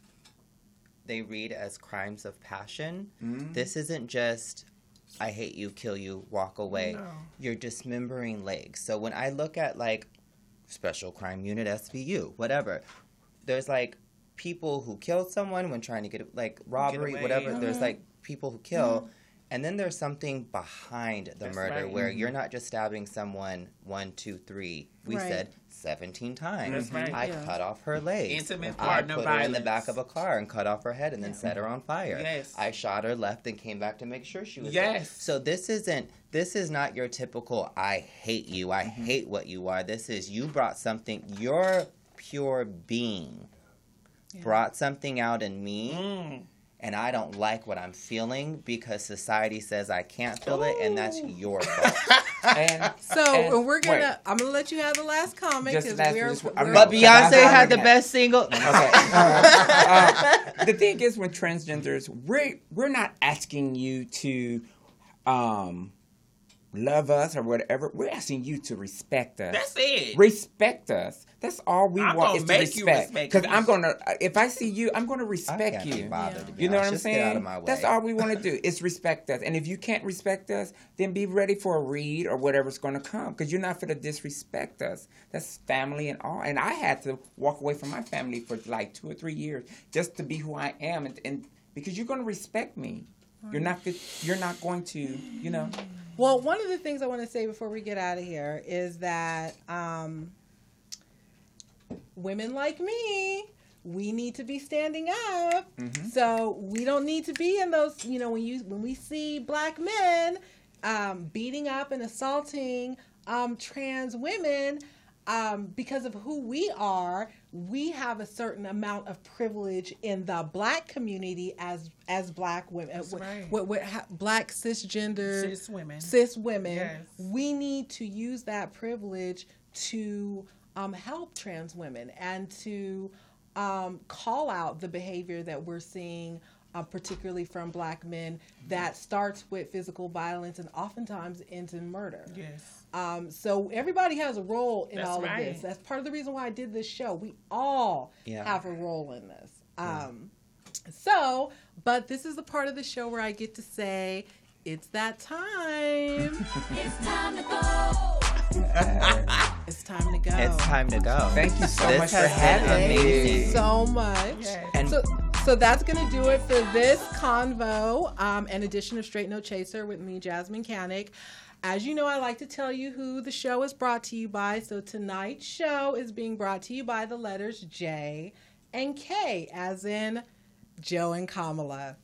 they read as crimes of passion. Mm. This isn't just I hate you, kill you, walk away. No. You're dismembering legs. So when I look at like special crime unit SVU, whatever, there's like people who killed someone when trying to get like robbery, away. whatever. There's Mhm. like people who kill. Mhm. And then there's something behind the That's murder right. where Mhm. you're not just stabbing someone one, two, three. We Right. said 17 times. That's right, I yeah. cut off her legs. Intimate I partner put her in the back of a car and cut off her head and then set her on fire. Yes. I shot her, left, and came back to make sure she was Yes. dead. So this isn't this is not your typical I hate you, I Mm-hmm. hate what you are. This is you brought something your pure being brought something out in me Mm. and I don't like what I'm feeling because society says I can't feel it and that's your fault. and So and- and we're gonna. wait. I'm gonna let you have the last comment because we're. we're I'm But Beyonce had the best single. Okay. Uh, uh, the thing is, with transgenders, we're we're not asking you to um, love us or whatever. We're asking you to respect us. That's it. Respect us. That's all we I'm want gonna is to make you respect. respect Because me. I'm gonna, uh, if I see you, I'm gonna respect can't be you. bothered, to be You know what. I'm Just get saying? out of my way. That's all we want to do is respect us. And if you can't respect us, then be ready for a read or whatever's going to come. Because you're not going to disrespect us. That's family and all. And I had to walk away from my family for like two or three years just to be who I am, and, and because you're going to respect me. You're not. You're not going to. You know. Well, one of the things I want to say before we get out of here is that um, women like me, we need to be standing up. Mm-hmm. So we don't need to be in those. You know, when you when we see black men um, beating up and assaulting um, trans women. Um, because of who we are, we have a certain amount of privilege in the black community as as black women, with, right. with, with ha- black cisgender Cis women. cis women, Yes. we need to use that privilege to um, help trans women and to um, call out the behavior that we're seeing, uh, particularly from black men, that starts with physical violence and oftentimes ends in murder. Yes. Um, so everybody has a role in That's all of this. That's part of the reason why I did this show. We all Yeah. have a role in this. Um, so, but this is the part of the show where I get to say, it's that time. it's time to go. it's time to go. It's time to go. Thank you so This much for having me. Thank you so much. And- so, so that's going to do it for this convo, um, an edition of Straight No Chaser with me, Jasmyne Cannick. As you know, I like to tell you who the show is brought to you by. So tonight's show is being brought to you by the letters J and K, as in Joe and Kamala.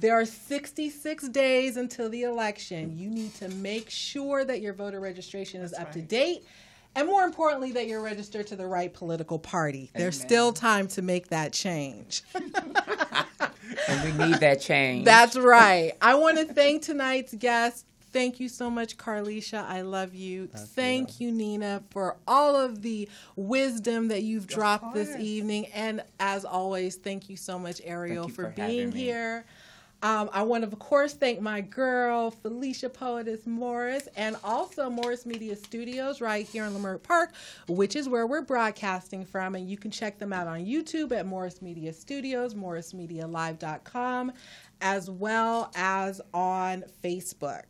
There are 66 days until the election. You need to make sure that your voter registration is up to date. And more importantly, that you're registered to the right political party. There's still time to make that change. And we need that change. That's right. I want to thank tonight's guest. Thank you so much, Carlisha. I love you. thank you. Nina, for all of the wisdom that you've dropped this evening. And as always, thank you so much, Ariel, for, for being here. Um, I want to, of course, thank my girl, Felicia Poetess Morris, and also Morris Media Studios right here in Leimert Park, which is where we're broadcasting from. And you can check them out on YouTube at Morris Media Studios, morrismedialive.com, as well as on Facebook.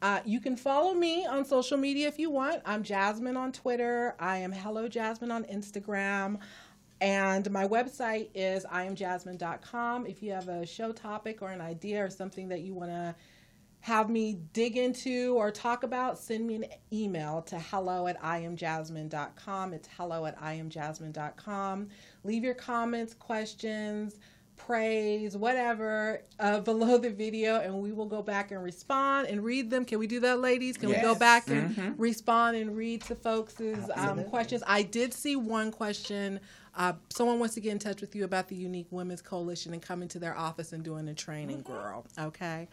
Uh, you can follow me on social media if you want. I'm Jasmyne on Twitter. I am Hello Jasmyne on Instagram. And my website is iamjasmine.com. If you have a show topic or an idea or something that you want to have me dig into or talk about, send me an email to hello at iamjasmine.com. It's hello at iamjasmine.com. Leave your comments, questions, praise, whatever, uh, below the video, and we will go back and respond and read them. Can we do that, ladies? Can we go back and Mhm. respond and read to folks' um, questions? I did see one question. Uh, someone wants to get in touch with you about the Unique Women's Coalition and coming to their office and doing a training, girl. Okay.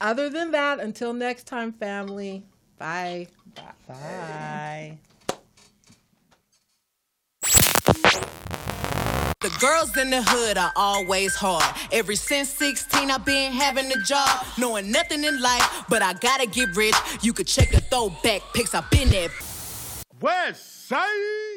Other than that, until next time, family. Bye. Bye. Bye. The girls in the hood are always hard. Ever since 16, I've been having a job, knowing nothing in life, but I gotta get rich. You could check the throwback pics, I've been there. West Side